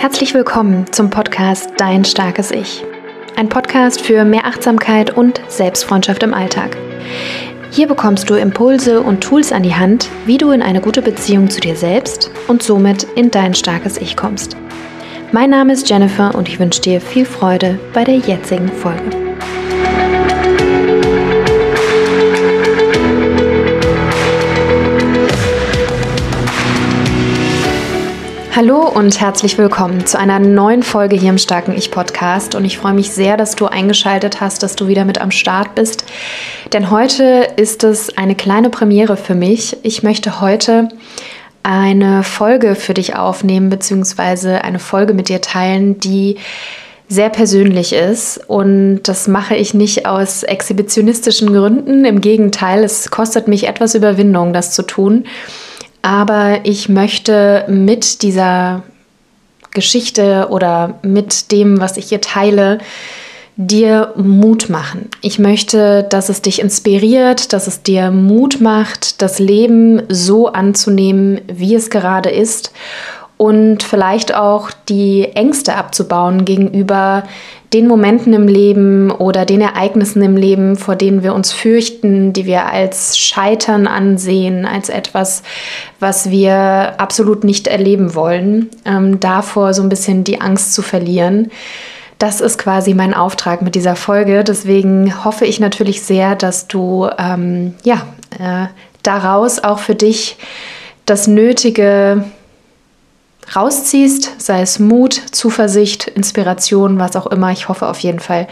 Herzlich willkommen zum Podcast Dein starkes Ich. Ein Podcast für mehr Achtsamkeit und Selbstfreundschaft im Alltag. Hier bekommst du Impulse und Tools an die Hand, wie du in eine gute Beziehung zu dir selbst und somit in dein starkes Ich kommst. Mein Name ist Jennifer und ich wünsche dir viel Freude bei der jetzigen Folge. Hallo und herzlich willkommen zu einer neuen Folge hier im Starken Ich Podcast. Und ich freue mich sehr, dass du eingeschaltet hast, dass du wieder mit am Start bist. Denn heute ist es eine kleine Premiere für mich. Ich möchte heute eine Folge für dich aufnehmen, beziehungsweise eine Folge mit dir teilen, die sehr persönlich ist. Und das mache ich nicht aus exhibitionistischen Gründen. Im Gegenteil, es kostet mich etwas Überwindung, das zu tun. Aber ich möchte mit dieser Geschichte oder mit dem, was ich hier teile, dir Mut machen. Ich möchte, dass es dich inspiriert, dass es dir Mut macht, das Leben so anzunehmen, wie es gerade ist und vielleicht auch die Ängste abzubauen gegenüber den Momenten im Leben oder den Ereignissen im Leben, vor denen wir uns fürchten, die wir als Scheitern ansehen, als etwas, was wir absolut nicht erleben wollen, ähm, davor so ein bisschen die Angst zu verlieren. Das ist quasi mein Auftrag mit dieser Folge. Deswegen hoffe ich natürlich sehr, dass du ähm, ja, äh, daraus auch für dich das nötige rausziehst, sei es Mut, Zuversicht, Inspiration, was auch immer. Ich hoffe auf jeden Fall,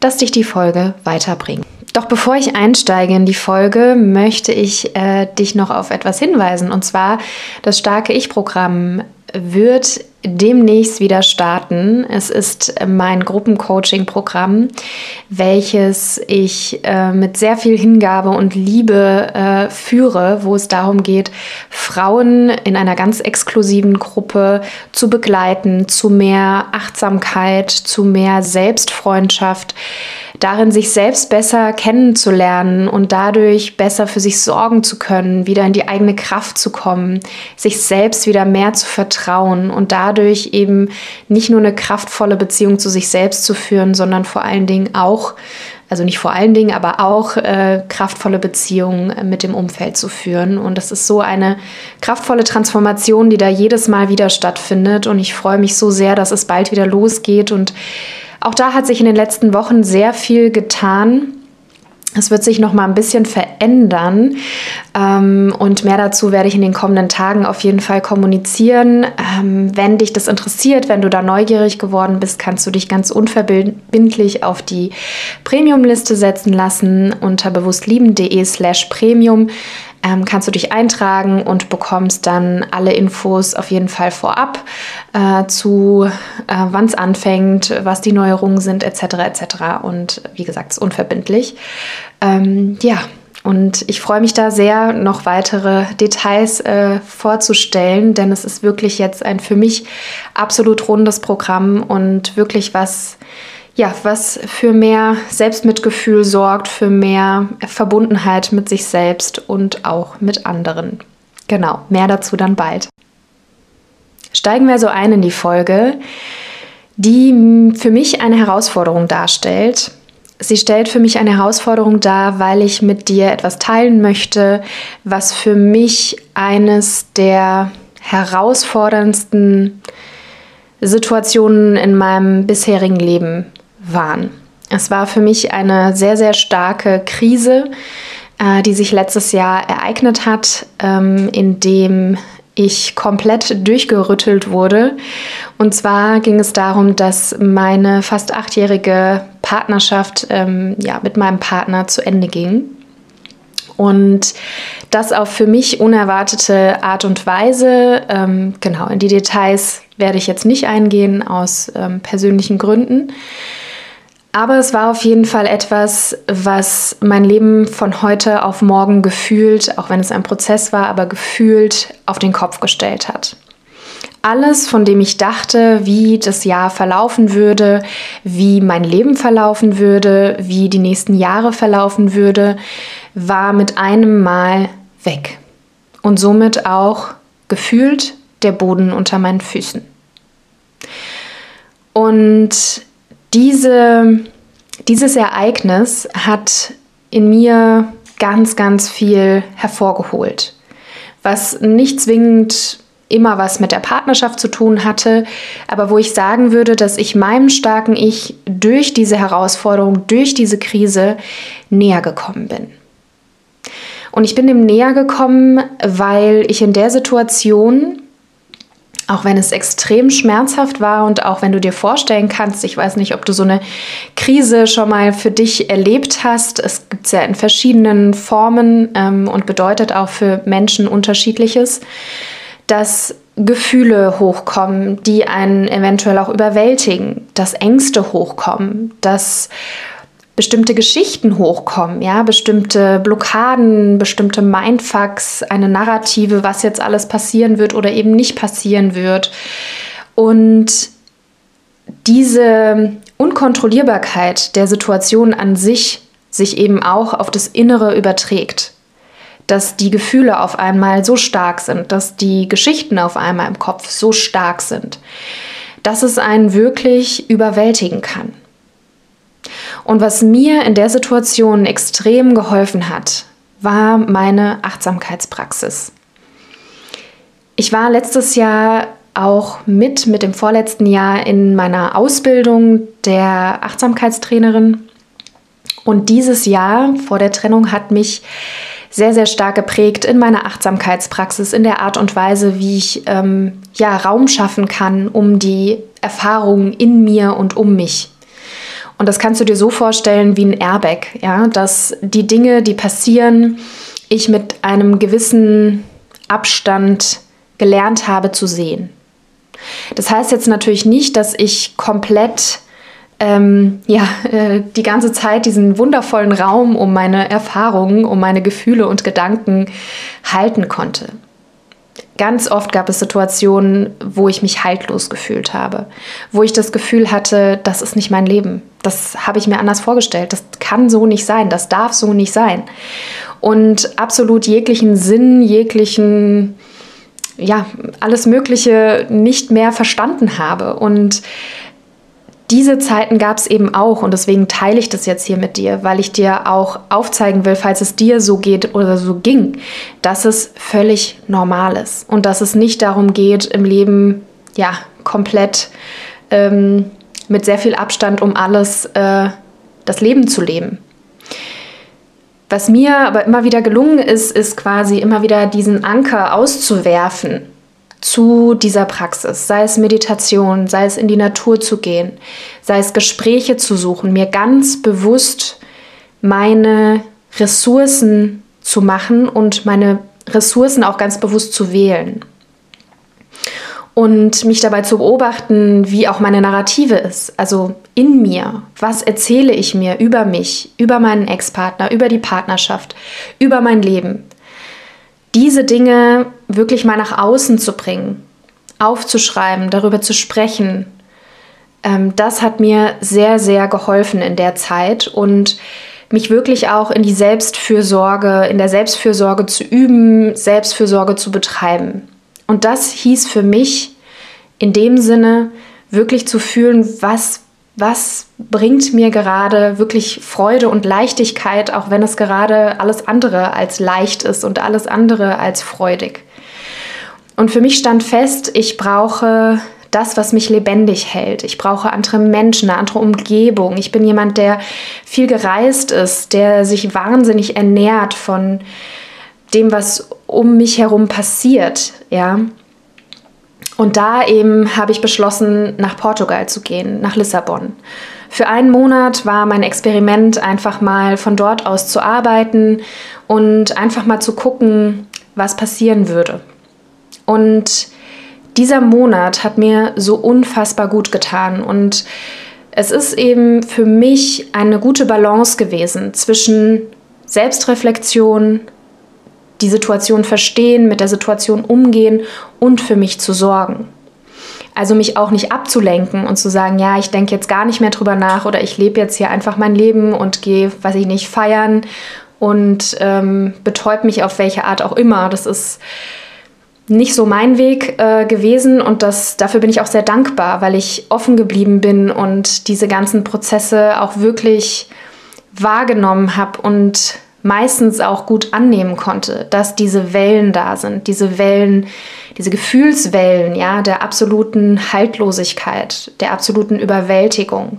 dass dich die Folge weiterbringt. Doch bevor ich einsteige in die Folge, möchte ich äh, dich noch auf etwas hinweisen. Und zwar das starke Ich-Programm wird demnächst wieder starten. Es ist mein Gruppencoaching-Programm, welches ich äh, mit sehr viel Hingabe und Liebe äh, führe, wo es darum geht, Frauen in einer ganz exklusiven Gruppe zu begleiten, zu mehr Achtsamkeit, zu mehr Selbstfreundschaft darin sich selbst besser kennenzulernen und dadurch besser für sich sorgen zu können, wieder in die eigene Kraft zu kommen, sich selbst wieder mehr zu vertrauen und dadurch eben nicht nur eine kraftvolle Beziehung zu sich selbst zu führen, sondern vor allen Dingen auch also nicht vor allen Dingen, aber auch äh, kraftvolle Beziehungen mit dem Umfeld zu führen. Und das ist so eine kraftvolle Transformation, die da jedes Mal wieder stattfindet. Und ich freue mich so sehr, dass es bald wieder losgeht und auch da hat sich in den letzten Wochen sehr viel getan. Es wird sich noch mal ein bisschen verändern ähm, und mehr dazu werde ich in den kommenden Tagen auf jeden Fall kommunizieren. Ähm, wenn dich das interessiert, wenn du da neugierig geworden bist, kannst du dich ganz unverbindlich auf die Premium-Liste setzen lassen unter bewusstlieben.de/slash premium ähm, kannst du dich eintragen und bekommst dann alle Infos auf jeden Fall vorab äh, zu, äh, wann es anfängt, was die Neuerungen sind, etc. etc. Und wie gesagt, es ist unverbindlich. Ähm, ja. Und ich freue mich da sehr, noch weitere Details äh, vorzustellen, denn es ist wirklich jetzt ein für mich absolut rundes Programm und wirklich was, ja, was für mehr Selbstmitgefühl sorgt, für mehr Verbundenheit mit sich selbst und auch mit anderen. Genau, mehr dazu dann bald. Steigen wir so ein in die Folge, die für mich eine Herausforderung darstellt. Sie stellt für mich eine Herausforderung dar, weil ich mit dir etwas teilen möchte, was für mich eines der herausforderndsten Situationen in meinem bisherigen Leben waren. Es war für mich eine sehr, sehr starke Krise, äh, die sich letztes Jahr ereignet hat, ähm, in dem ich komplett durchgerüttelt wurde. Und zwar ging es darum, dass meine fast achtjährige Partnerschaft ähm, ja, mit meinem Partner zu Ende ging. Und das auf für mich unerwartete Art und Weise. Ähm, genau, in die Details werde ich jetzt nicht eingehen aus ähm, persönlichen Gründen. Aber es war auf jeden Fall etwas, was mein Leben von heute auf morgen gefühlt, auch wenn es ein Prozess war, aber gefühlt auf den Kopf gestellt hat. Alles, von dem ich dachte, wie das Jahr verlaufen würde, wie mein Leben verlaufen würde, wie die nächsten Jahre verlaufen würde, war mit einem Mal weg. Und somit auch gefühlt der Boden unter meinen Füßen. Und diese, dieses Ereignis hat in mir ganz, ganz viel hervorgeholt, was nicht zwingend immer was mit der Partnerschaft zu tun hatte, aber wo ich sagen würde, dass ich meinem starken Ich durch diese Herausforderung, durch diese Krise näher gekommen bin. Und ich bin dem näher gekommen, weil ich in der Situation auch wenn es extrem schmerzhaft war und auch wenn du dir vorstellen kannst, ich weiß nicht, ob du so eine Krise schon mal für dich erlebt hast. Es gibt es ja in verschiedenen Formen ähm, und bedeutet auch für Menschen unterschiedliches, dass Gefühle hochkommen, die einen eventuell auch überwältigen, dass Ängste hochkommen, dass bestimmte Geschichten hochkommen, ja, bestimmte Blockaden, bestimmte Mindfucks, eine Narrative, was jetzt alles passieren wird oder eben nicht passieren wird. Und diese Unkontrollierbarkeit der Situation an sich sich eben auch auf das Innere überträgt. Dass die Gefühle auf einmal so stark sind, dass die Geschichten auf einmal im Kopf so stark sind, dass es einen wirklich überwältigen kann. Und was mir in der Situation extrem geholfen hat, war meine Achtsamkeitspraxis. Ich war letztes Jahr auch mit, mit dem vorletzten Jahr in meiner Ausbildung der Achtsamkeitstrainerin. Und dieses Jahr vor der Trennung hat mich sehr, sehr stark geprägt in meiner Achtsamkeitspraxis, in der Art und Weise, wie ich ähm, ja, Raum schaffen kann, um die Erfahrungen in mir und um mich und das kannst du dir so vorstellen wie ein Airbag, ja, dass die Dinge, die passieren, ich mit einem gewissen Abstand gelernt habe zu sehen. Das heißt jetzt natürlich nicht, dass ich komplett ähm, ja, äh, die ganze Zeit diesen wundervollen Raum um meine Erfahrungen, um meine Gefühle und Gedanken halten konnte. Ganz oft gab es Situationen, wo ich mich haltlos gefühlt habe, wo ich das Gefühl hatte, das ist nicht mein Leben. Das habe ich mir anders vorgestellt. Das kann so nicht sein. Das darf so nicht sein. Und absolut jeglichen Sinn, jeglichen, ja, alles Mögliche nicht mehr verstanden habe. Und diese Zeiten gab es eben auch und deswegen teile ich das jetzt hier mit dir, weil ich dir auch aufzeigen will, falls es dir so geht oder so ging, dass es völlig normal ist und dass es nicht darum geht, im Leben ja komplett ähm, mit sehr viel Abstand um alles äh, das Leben zu leben. Was mir aber immer wieder gelungen ist, ist quasi immer wieder diesen Anker auszuwerfen zu dieser Praxis, sei es Meditation, sei es in die Natur zu gehen, sei es Gespräche zu suchen, mir ganz bewusst meine Ressourcen zu machen und meine Ressourcen auch ganz bewusst zu wählen. Und mich dabei zu beobachten, wie auch meine Narrative ist, also in mir. Was erzähle ich mir über mich, über meinen Ex-Partner, über die Partnerschaft, über mein Leben? Diese Dinge wirklich mal nach außen zu bringen, aufzuschreiben, darüber zu sprechen, ähm, das hat mir sehr, sehr geholfen in der Zeit und mich wirklich auch in die Selbstfürsorge, in der Selbstfürsorge zu üben, Selbstfürsorge zu betreiben. Und das hieß für mich in dem Sinne wirklich zu fühlen, was was bringt mir gerade wirklich Freude und Leichtigkeit, auch wenn es gerade alles andere als leicht ist und alles andere als freudig. Und für mich stand fest, ich brauche das, was mich lebendig hält. Ich brauche andere Menschen, eine andere Umgebung. Ich bin jemand, der viel gereist ist, der sich wahnsinnig ernährt von dem, was um mich herum passiert, ja. Und da eben habe ich beschlossen, nach Portugal zu gehen, nach Lissabon. Für einen Monat war mein Experiment einfach mal von dort aus zu arbeiten und einfach mal zu gucken, was passieren würde. Und dieser Monat hat mir so unfassbar gut getan und es ist eben für mich eine gute Balance gewesen zwischen Selbstreflexion, die Situation verstehen, mit der Situation umgehen und für mich zu sorgen. Also mich auch nicht abzulenken und zu sagen, ja, ich denke jetzt gar nicht mehr drüber nach oder ich lebe jetzt hier einfach mein Leben und gehe, weiß ich nicht, feiern und ähm, betäubt mich auf welche Art auch immer. Das ist nicht so mein Weg äh, gewesen und das, dafür bin ich auch sehr dankbar, weil ich offen geblieben bin und diese ganzen Prozesse auch wirklich wahrgenommen habe und meistens auch gut annehmen konnte, dass diese Wellen da sind, diese Wellen, diese Gefühlswellen, ja, der absoluten Haltlosigkeit, der absoluten Überwältigung.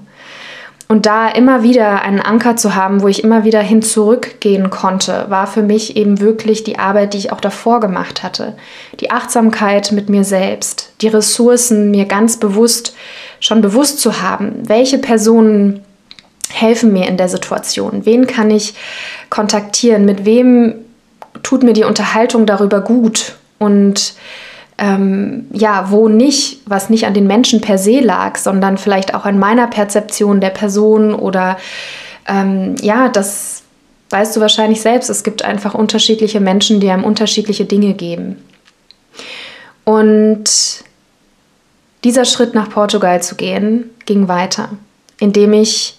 Und da immer wieder einen Anker zu haben, wo ich immer wieder hin zurückgehen konnte, war für mich eben wirklich die Arbeit, die ich auch davor gemacht hatte. Die Achtsamkeit mit mir selbst, die Ressourcen mir ganz bewusst, schon bewusst zu haben, welche Personen helfen mir in der Situation, wen kann ich kontaktieren, mit wem tut mir die Unterhaltung darüber gut und ähm, ja, wo nicht, was nicht an den Menschen per se lag, sondern vielleicht auch an meiner Perzeption der Person oder ähm, ja, das weißt du wahrscheinlich selbst. Es gibt einfach unterschiedliche Menschen, die einem unterschiedliche Dinge geben. Und dieser Schritt nach Portugal zu gehen, ging weiter, indem ich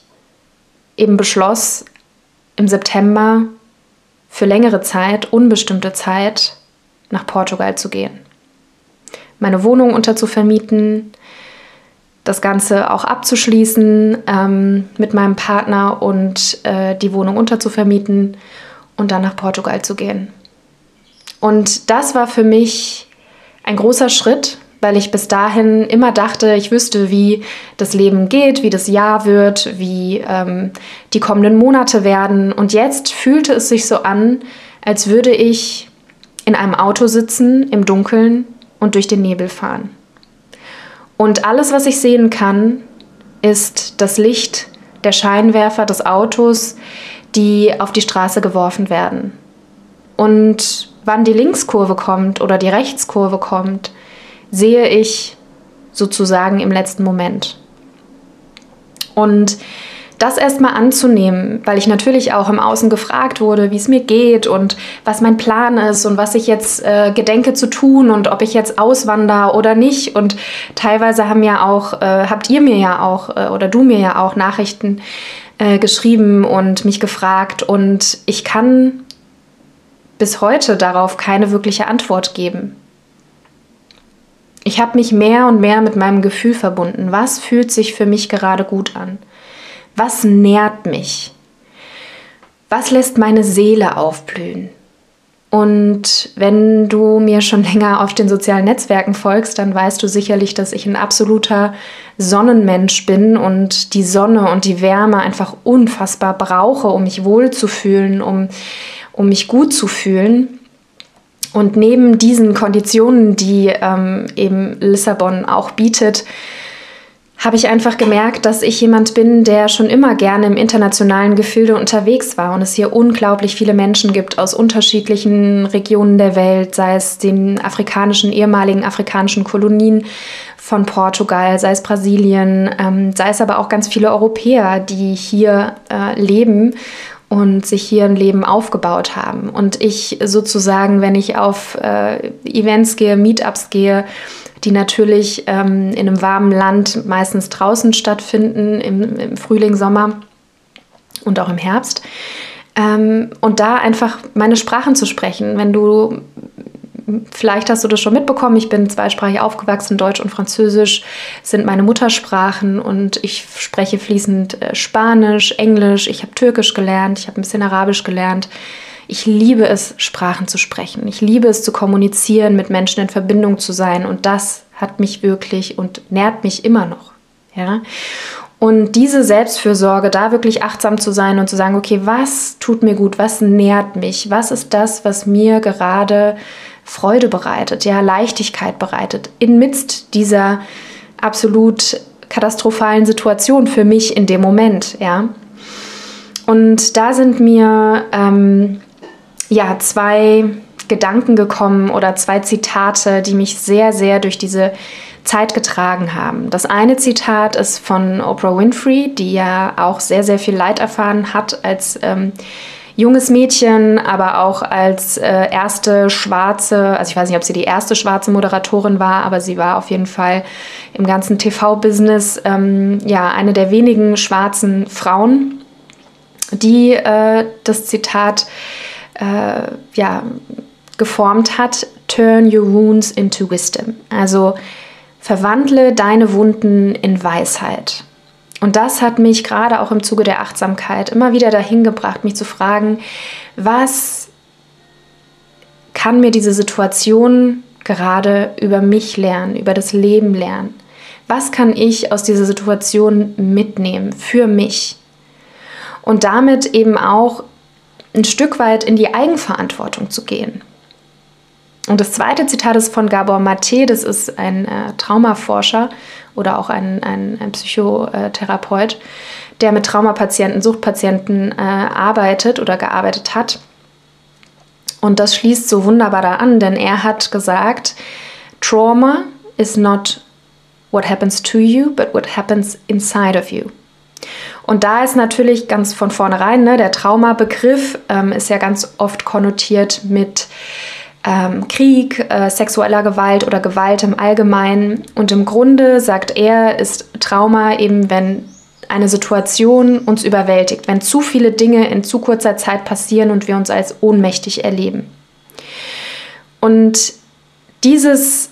eben beschloss, im September für längere Zeit, unbestimmte Zeit, nach Portugal zu gehen meine Wohnung unterzuvermieten, das Ganze auch abzuschließen ähm, mit meinem Partner und äh, die Wohnung unterzuvermieten und dann nach Portugal zu gehen. Und das war für mich ein großer Schritt, weil ich bis dahin immer dachte, ich wüsste, wie das Leben geht, wie das Jahr wird, wie ähm, die kommenden Monate werden. Und jetzt fühlte es sich so an, als würde ich in einem Auto sitzen im Dunkeln und durch den Nebel fahren. Und alles, was ich sehen kann, ist das Licht der Scheinwerfer des Autos, die auf die Straße geworfen werden. Und wann die Linkskurve kommt oder die Rechtskurve kommt, sehe ich sozusagen im letzten Moment. Und das erstmal anzunehmen, weil ich natürlich auch im Außen gefragt wurde, wie es mir geht und was mein Plan ist und was ich jetzt äh, gedenke zu tun und ob ich jetzt auswandere oder nicht. Und teilweise haben ja auch, äh, habt ihr mir ja auch äh, oder du mir ja auch Nachrichten äh, geschrieben und mich gefragt. Und ich kann bis heute darauf keine wirkliche Antwort geben. Ich habe mich mehr und mehr mit meinem Gefühl verbunden. Was fühlt sich für mich gerade gut an? Was nährt mich? Was lässt meine Seele aufblühen? Und wenn du mir schon länger auf den sozialen Netzwerken folgst, dann weißt du sicherlich, dass ich ein absoluter Sonnenmensch bin und die Sonne und die Wärme einfach unfassbar brauche, um mich wohlzufühlen, um, um mich gut zu fühlen. Und neben diesen Konditionen, die ähm, eben Lissabon auch bietet, habe ich einfach gemerkt, dass ich jemand bin, der schon immer gerne im internationalen Gefilde unterwegs war und es hier unglaublich viele Menschen gibt aus unterschiedlichen Regionen der Welt, sei es den afrikanischen, ehemaligen afrikanischen Kolonien von Portugal, sei es Brasilien, ähm, sei es aber auch ganz viele Europäer, die hier äh, leben und sich hier ein Leben aufgebaut haben. Und ich sozusagen, wenn ich auf äh, Events gehe, Meetups gehe, die natürlich ähm, in einem warmen Land meistens draußen stattfinden, im, im Frühling, Sommer und auch im Herbst. Ähm, und da einfach meine Sprachen zu sprechen. Wenn du, vielleicht hast du das schon mitbekommen, ich bin zweisprachig aufgewachsen, Deutsch und Französisch sind meine Muttersprachen und ich spreche fließend äh, Spanisch, Englisch, ich habe Türkisch gelernt, ich habe ein bisschen Arabisch gelernt. Ich liebe es, Sprachen zu sprechen. Ich liebe es zu kommunizieren, mit Menschen in Verbindung zu sein. Und das hat mich wirklich und nährt mich immer noch. Ja? Und diese Selbstfürsorge, da wirklich achtsam zu sein und zu sagen, okay, was tut mir gut, was nährt mich, was ist das, was mir gerade Freude bereitet, ja, Leichtigkeit bereitet, inmitten dieser absolut katastrophalen Situation für mich in dem Moment, ja. Und da sind mir ähm, ja, zwei Gedanken gekommen oder zwei Zitate, die mich sehr, sehr durch diese Zeit getragen haben. Das eine Zitat ist von Oprah Winfrey, die ja auch sehr, sehr viel Leid erfahren hat als ähm, junges Mädchen, aber auch als äh, erste schwarze, also ich weiß nicht, ob sie die erste schwarze Moderatorin war, aber sie war auf jeden Fall im ganzen TV-Business ähm, ja eine der wenigen schwarzen Frauen, die äh, das Zitat äh, ja, geformt hat, turn your wounds into wisdom. Also verwandle deine Wunden in Weisheit. Und das hat mich gerade auch im Zuge der Achtsamkeit immer wieder dahin gebracht, mich zu fragen, was kann mir diese Situation gerade über mich lernen, über das Leben lernen? Was kann ich aus dieser Situation mitnehmen für mich? Und damit eben auch ein Stück weit in die Eigenverantwortung zu gehen. Und das zweite Zitat ist von Gabor Mate, das ist ein äh, Traumaforscher oder auch ein, ein, ein, Psychotherapeut, der mit Traumapatienten, Suchtpatienten äh, arbeitet oder gearbeitet hat. Und das schließt so wunderbar da an, denn er hat gesagt, Trauma is not what happens to you, but what happens inside of you. Und da ist natürlich ganz von vornherein, ne, der Traumabegriff ähm, ist ja ganz oft konnotiert mit ähm, Krieg, äh, sexueller Gewalt oder Gewalt im Allgemeinen. Und im Grunde, sagt er, ist Trauma eben, wenn eine Situation uns überwältigt, wenn zu viele Dinge in zu kurzer Zeit passieren und wir uns als ohnmächtig erleben. Und dieses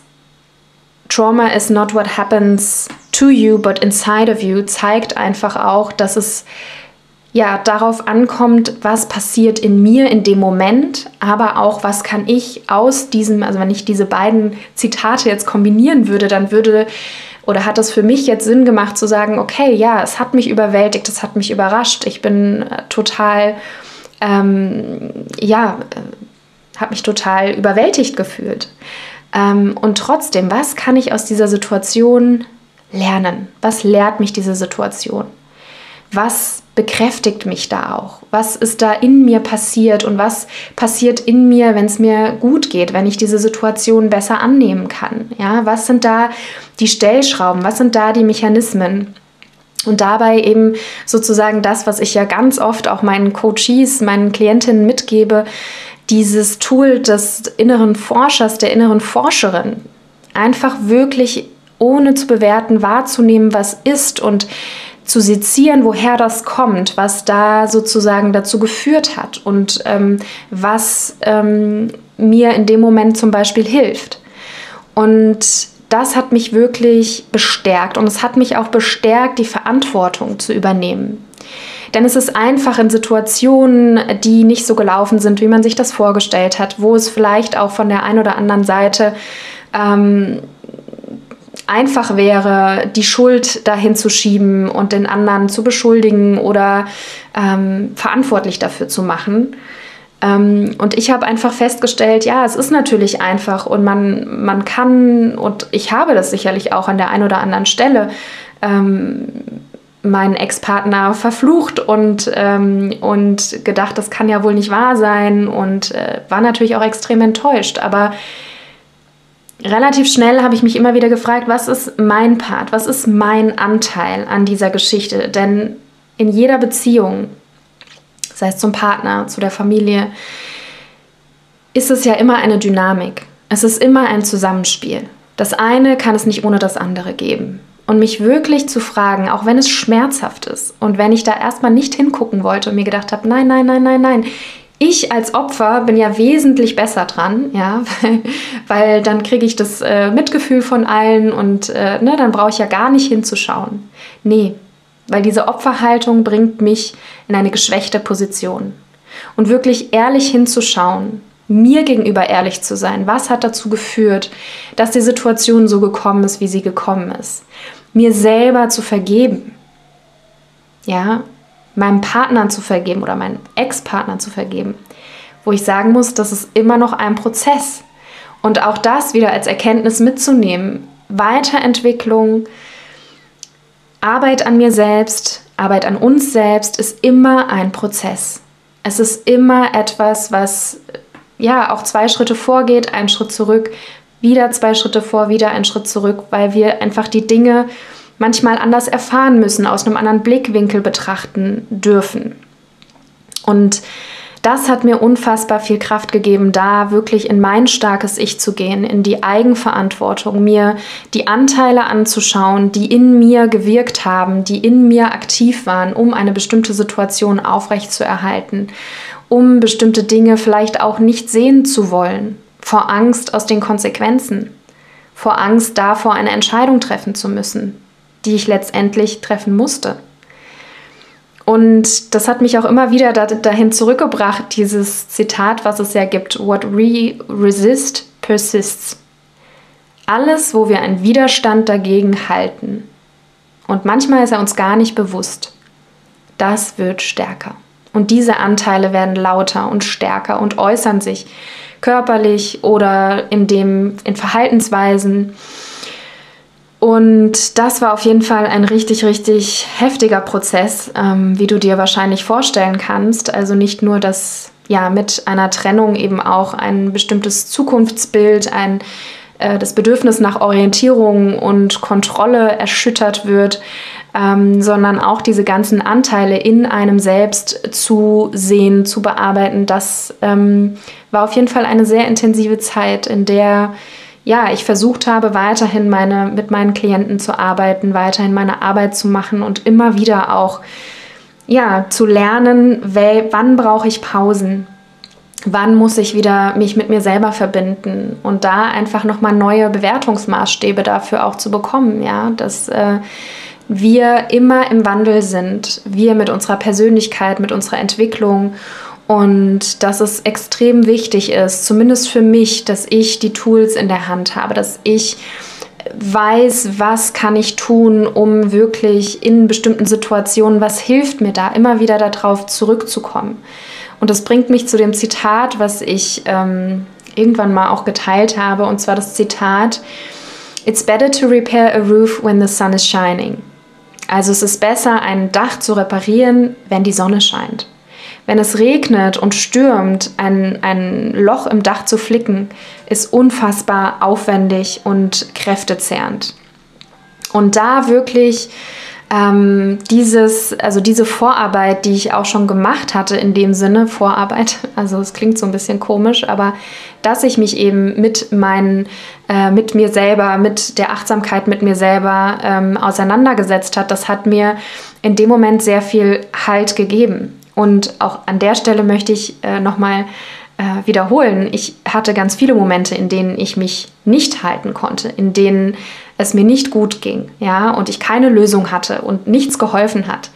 Trauma is not what happens to you, but inside of you zeigt einfach auch, dass es ja darauf ankommt, was passiert in mir in dem Moment, aber auch was kann ich aus diesem, also wenn ich diese beiden Zitate jetzt kombinieren würde, dann würde oder hat es für mich jetzt Sinn gemacht zu sagen, okay, ja, es hat mich überwältigt, es hat mich überrascht, ich bin äh, total, ähm, ja, äh, habe mich total überwältigt gefühlt. Ähm, und trotzdem, was kann ich aus dieser Situation lernen? Was lehrt mich diese Situation? Was bekräftigt mich da auch? Was ist da in mir passiert und was passiert in mir, wenn es mir gut geht, wenn ich diese Situation besser annehmen kann? Ja, was sind da die Stellschrauben? Was sind da die Mechanismen? Und dabei eben sozusagen das, was ich ja ganz oft auch meinen Coaches, meinen Klientinnen mitgebe, dieses Tool des inneren Forschers, der inneren Forscherin, einfach wirklich ohne zu bewerten wahrzunehmen, was ist und zu sezieren, woher das kommt, was da sozusagen dazu geführt hat und ähm, was ähm, mir in dem Moment zum Beispiel hilft. Und das hat mich wirklich bestärkt und es hat mich auch bestärkt, die Verantwortung zu übernehmen. Denn es ist einfach in Situationen, die nicht so gelaufen sind, wie man sich das vorgestellt hat, wo es vielleicht auch von der einen oder anderen Seite ähm, einfach wäre, die Schuld dahin zu schieben und den anderen zu beschuldigen oder ähm, verantwortlich dafür zu machen. Ähm, und ich habe einfach festgestellt, ja, es ist natürlich einfach und man, man kann, und ich habe das sicherlich auch an der einen oder anderen Stelle, ähm, meinen Ex-Partner verflucht und, ähm, und gedacht, das kann ja wohl nicht wahr sein und äh, war natürlich auch extrem enttäuscht. Aber relativ schnell habe ich mich immer wieder gefragt, was ist mein Part, was ist mein Anteil an dieser Geschichte? Denn in jeder Beziehung, sei es zum Partner, zu der Familie, ist es ja immer eine Dynamik. Es ist immer ein Zusammenspiel. Das eine kann es nicht ohne das andere geben. Und mich wirklich zu fragen, auch wenn es schmerzhaft ist und wenn ich da erstmal nicht hingucken wollte und mir gedacht habe, nein, nein, nein, nein, nein, ich als Opfer bin ja wesentlich besser dran, ja, weil, weil dann kriege ich das äh, Mitgefühl von allen und äh, ne, dann brauche ich ja gar nicht hinzuschauen. Nee, weil diese Opferhaltung bringt mich in eine geschwächte Position. Und wirklich ehrlich hinzuschauen, mir gegenüber ehrlich zu sein, was hat dazu geführt, dass die Situation so gekommen ist, wie sie gekommen ist. Mir selber zu vergeben. Ja, meinem Partner zu vergeben oder meinem Ex-Partner zu vergeben, wo ich sagen muss, das ist immer noch ein Prozess. Und auch das wieder als Erkenntnis mitzunehmen. Weiterentwicklung, Arbeit an mir selbst, Arbeit an uns selbst ist immer ein Prozess. Es ist immer etwas, was ja auch zwei Schritte vorgeht, einen Schritt zurück, wieder zwei Schritte vor, wieder einen Schritt zurück, weil wir einfach die Dinge manchmal anders erfahren müssen, aus einem anderen Blickwinkel betrachten dürfen. Und das hat mir unfassbar viel Kraft gegeben, da wirklich in mein starkes Ich zu gehen, in die Eigenverantwortung, mir die Anteile anzuschauen, die in mir gewirkt haben, die in mir aktiv waren, um eine bestimmte Situation aufrechtzuerhalten, um bestimmte Dinge vielleicht auch nicht sehen zu wollen, vor Angst aus den Konsequenzen, vor Angst davor, eine Entscheidung treffen zu müssen, die ich letztendlich treffen musste. Und das hat mich auch immer wieder dahin zurückgebracht, dieses Zitat, was es ja gibt, What we resist persists. Alles, wo wir einen Widerstand dagegen halten, und manchmal ist er uns gar nicht bewusst, das wird stärker. Und diese Anteile werden lauter und stärker und äußern sich körperlich oder in, dem, in Verhaltensweisen. Und das war auf jeden Fall ein richtig, richtig heftiger Prozess, ähm, wie du dir wahrscheinlich vorstellen kannst. Also nicht nur, dass ja mit einer Trennung eben auch ein bestimmtes Zukunftsbild, ein äh, das Bedürfnis nach Orientierung und Kontrolle erschüttert wird, ähm, sondern auch diese ganzen Anteile in einem selbst zu sehen, zu bearbeiten. Das ähm, war auf jeden Fall eine sehr intensive Zeit, in der ja, ich versucht habe, weiterhin meine, mit meinen Klienten zu arbeiten, weiterhin meine Arbeit zu machen und immer wieder auch ja, zu lernen, wann brauche ich Pausen, wann muss ich wieder mich mit mir selber verbinden? Und da einfach nochmal neue Bewertungsmaßstäbe dafür auch zu bekommen, ja, dass äh, wir immer im Wandel sind, wir mit unserer Persönlichkeit, mit unserer Entwicklung und dass es extrem wichtig ist, zumindest für mich, dass ich die Tools in der Hand habe, dass ich weiß, was kann ich tun, um wirklich in bestimmten Situationen, was hilft mir da, immer wieder darauf zurückzukommen. Und das bringt mich zu dem Zitat, was ich ähm, irgendwann mal auch geteilt habe, und zwar das Zitat, It's better to repair a roof when the sun is shining. Also es ist besser, ein Dach zu reparieren, wenn die Sonne scheint. Wenn es regnet und stürmt, ein, ein Loch im Dach zu flicken, ist unfassbar aufwendig und kräftezehrend. Und da wirklich ähm, dieses, also diese Vorarbeit, die ich auch schon gemacht hatte, in dem Sinne, Vorarbeit, also es klingt so ein bisschen komisch, aber dass ich mich eben mit meinen, äh, mit mir selber, mit der Achtsamkeit mit mir selber ähm, auseinandergesetzt hat, das hat mir in dem Moment sehr viel Halt gegeben. Und auch an der Stelle möchte ich äh, nochmal äh, wiederholen. Ich hatte ganz viele Momente, in denen ich mich nicht halten konnte, in denen es mir nicht gut ging, ja, und ich keine Lösung hatte und nichts geholfen hat.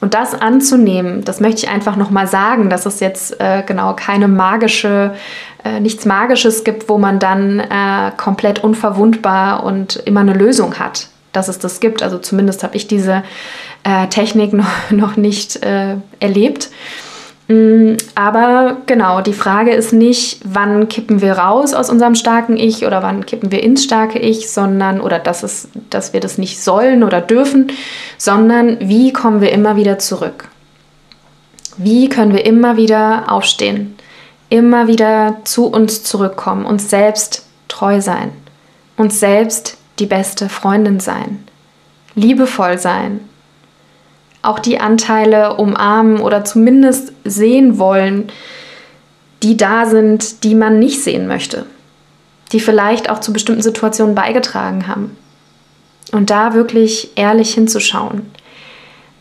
Und das anzunehmen, das möchte ich einfach nochmal sagen, dass es jetzt äh, genau keine magische, äh, nichts Magisches gibt, wo man dann äh, komplett unverwundbar und immer eine Lösung hat, dass es das gibt. Also zumindest habe ich diese äh, Technik noch, noch nicht äh, erlebt. Mm, aber genau, die Frage ist nicht, wann kippen wir raus aus unserem starken Ich oder wann kippen wir ins starke Ich, sondern, oder dass, es, dass wir das nicht sollen oder dürfen, sondern wie kommen wir immer wieder zurück? Wie können wir immer wieder aufstehen? Immer wieder zu uns zurückkommen, uns selbst treu sein, uns selbst die beste Freundin sein, liebevoll sein, auch die Anteile umarmen oder zumindest sehen wollen, die da sind, die man nicht sehen möchte, die vielleicht auch zu bestimmten Situationen beigetragen haben. Und da wirklich ehrlich hinzuschauen.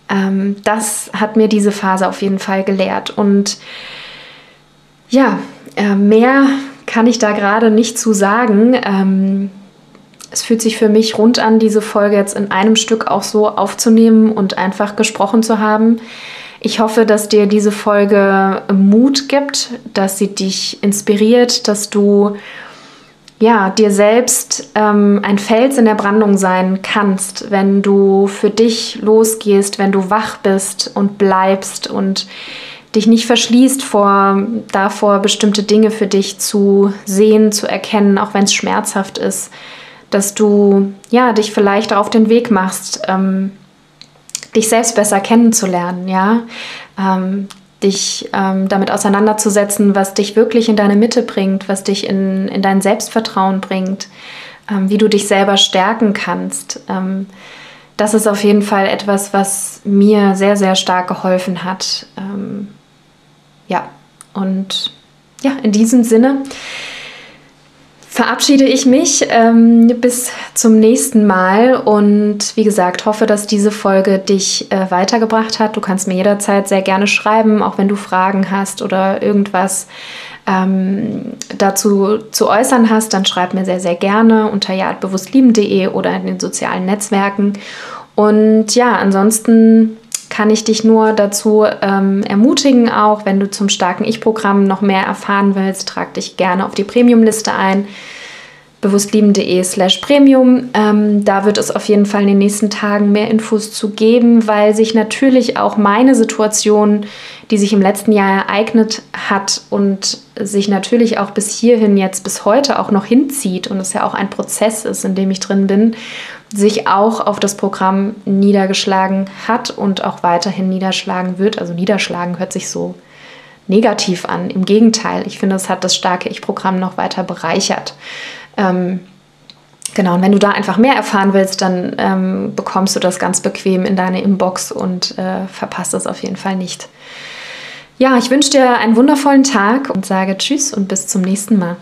Ähm, das hat mir diese Phase auf jeden Fall gelehrt. Und ja, äh, mehr kann ich da gerade nicht zu sagen. Ähm, es fühlt sich für mich rund an, diese Folge jetzt in einem Stück auch so aufzunehmen und einfach gesprochen zu haben. Ich hoffe, dass dir diese Folge Mut gibt, dass sie dich inspiriert, dass du ja, dir selbst ähm, ein Fels in der Brandung sein kannst, wenn du für dich losgehst, wenn du wach bist und bleibst und dich nicht verschließt vor davor, bestimmte Dinge für dich zu sehen, zu erkennen, auch wenn es schmerzhaft ist dass du ja dich vielleicht auf den Weg machst, ähm, dich selbst besser kennenzulernen, ja, ähm, dich ähm, damit auseinanderzusetzen, was dich wirklich in deine Mitte bringt, was dich in, in dein Selbstvertrauen bringt, ähm, wie du dich selber stärken kannst. Ähm, das ist auf jeden Fall etwas, was mir sehr, sehr stark geholfen hat. Ähm, ja, und ja, in diesem Sinne verabschiede ich mich ähm, bis zum nächsten Mal und wie gesagt, hoffe, dass diese Folge dich äh, weitergebracht hat. Du kannst mir jederzeit sehr gerne schreiben, auch wenn du Fragen hast oder irgendwas ähm, dazu zu äußern hast, dann schreib mir sehr, sehr gerne unter jadbewusstlieben.de oder in den sozialen Netzwerken. Und ja, ansonsten kann ich dich nur dazu ähm, ermutigen, auch wenn du zum starken Ich-Programm noch mehr erfahren willst, trag dich gerne auf die Premium-Liste ein bewusstlieben.de slash premium. Ähm, da wird es auf jeden Fall in den nächsten Tagen mehr Infos zu geben, weil sich natürlich auch meine Situation, die sich im letzten Jahr ereignet hat und sich natürlich auch bis hierhin jetzt bis heute auch noch hinzieht und es ja auch ein Prozess ist, in dem ich drin bin, sich auch auf das Programm niedergeschlagen hat und auch weiterhin niederschlagen wird. Also niederschlagen hört sich so negativ an. Im Gegenteil, ich finde, es hat das starke Ich-Programm noch weiter bereichert. Ähm, genau, und wenn du da einfach mehr erfahren willst, dann ähm, bekommst du das ganz bequem in deine Inbox und äh, verpasst es auf jeden Fall nicht. Ja, ich wünsche dir einen wundervollen Tag und sage Tschüss und bis zum nächsten Mal.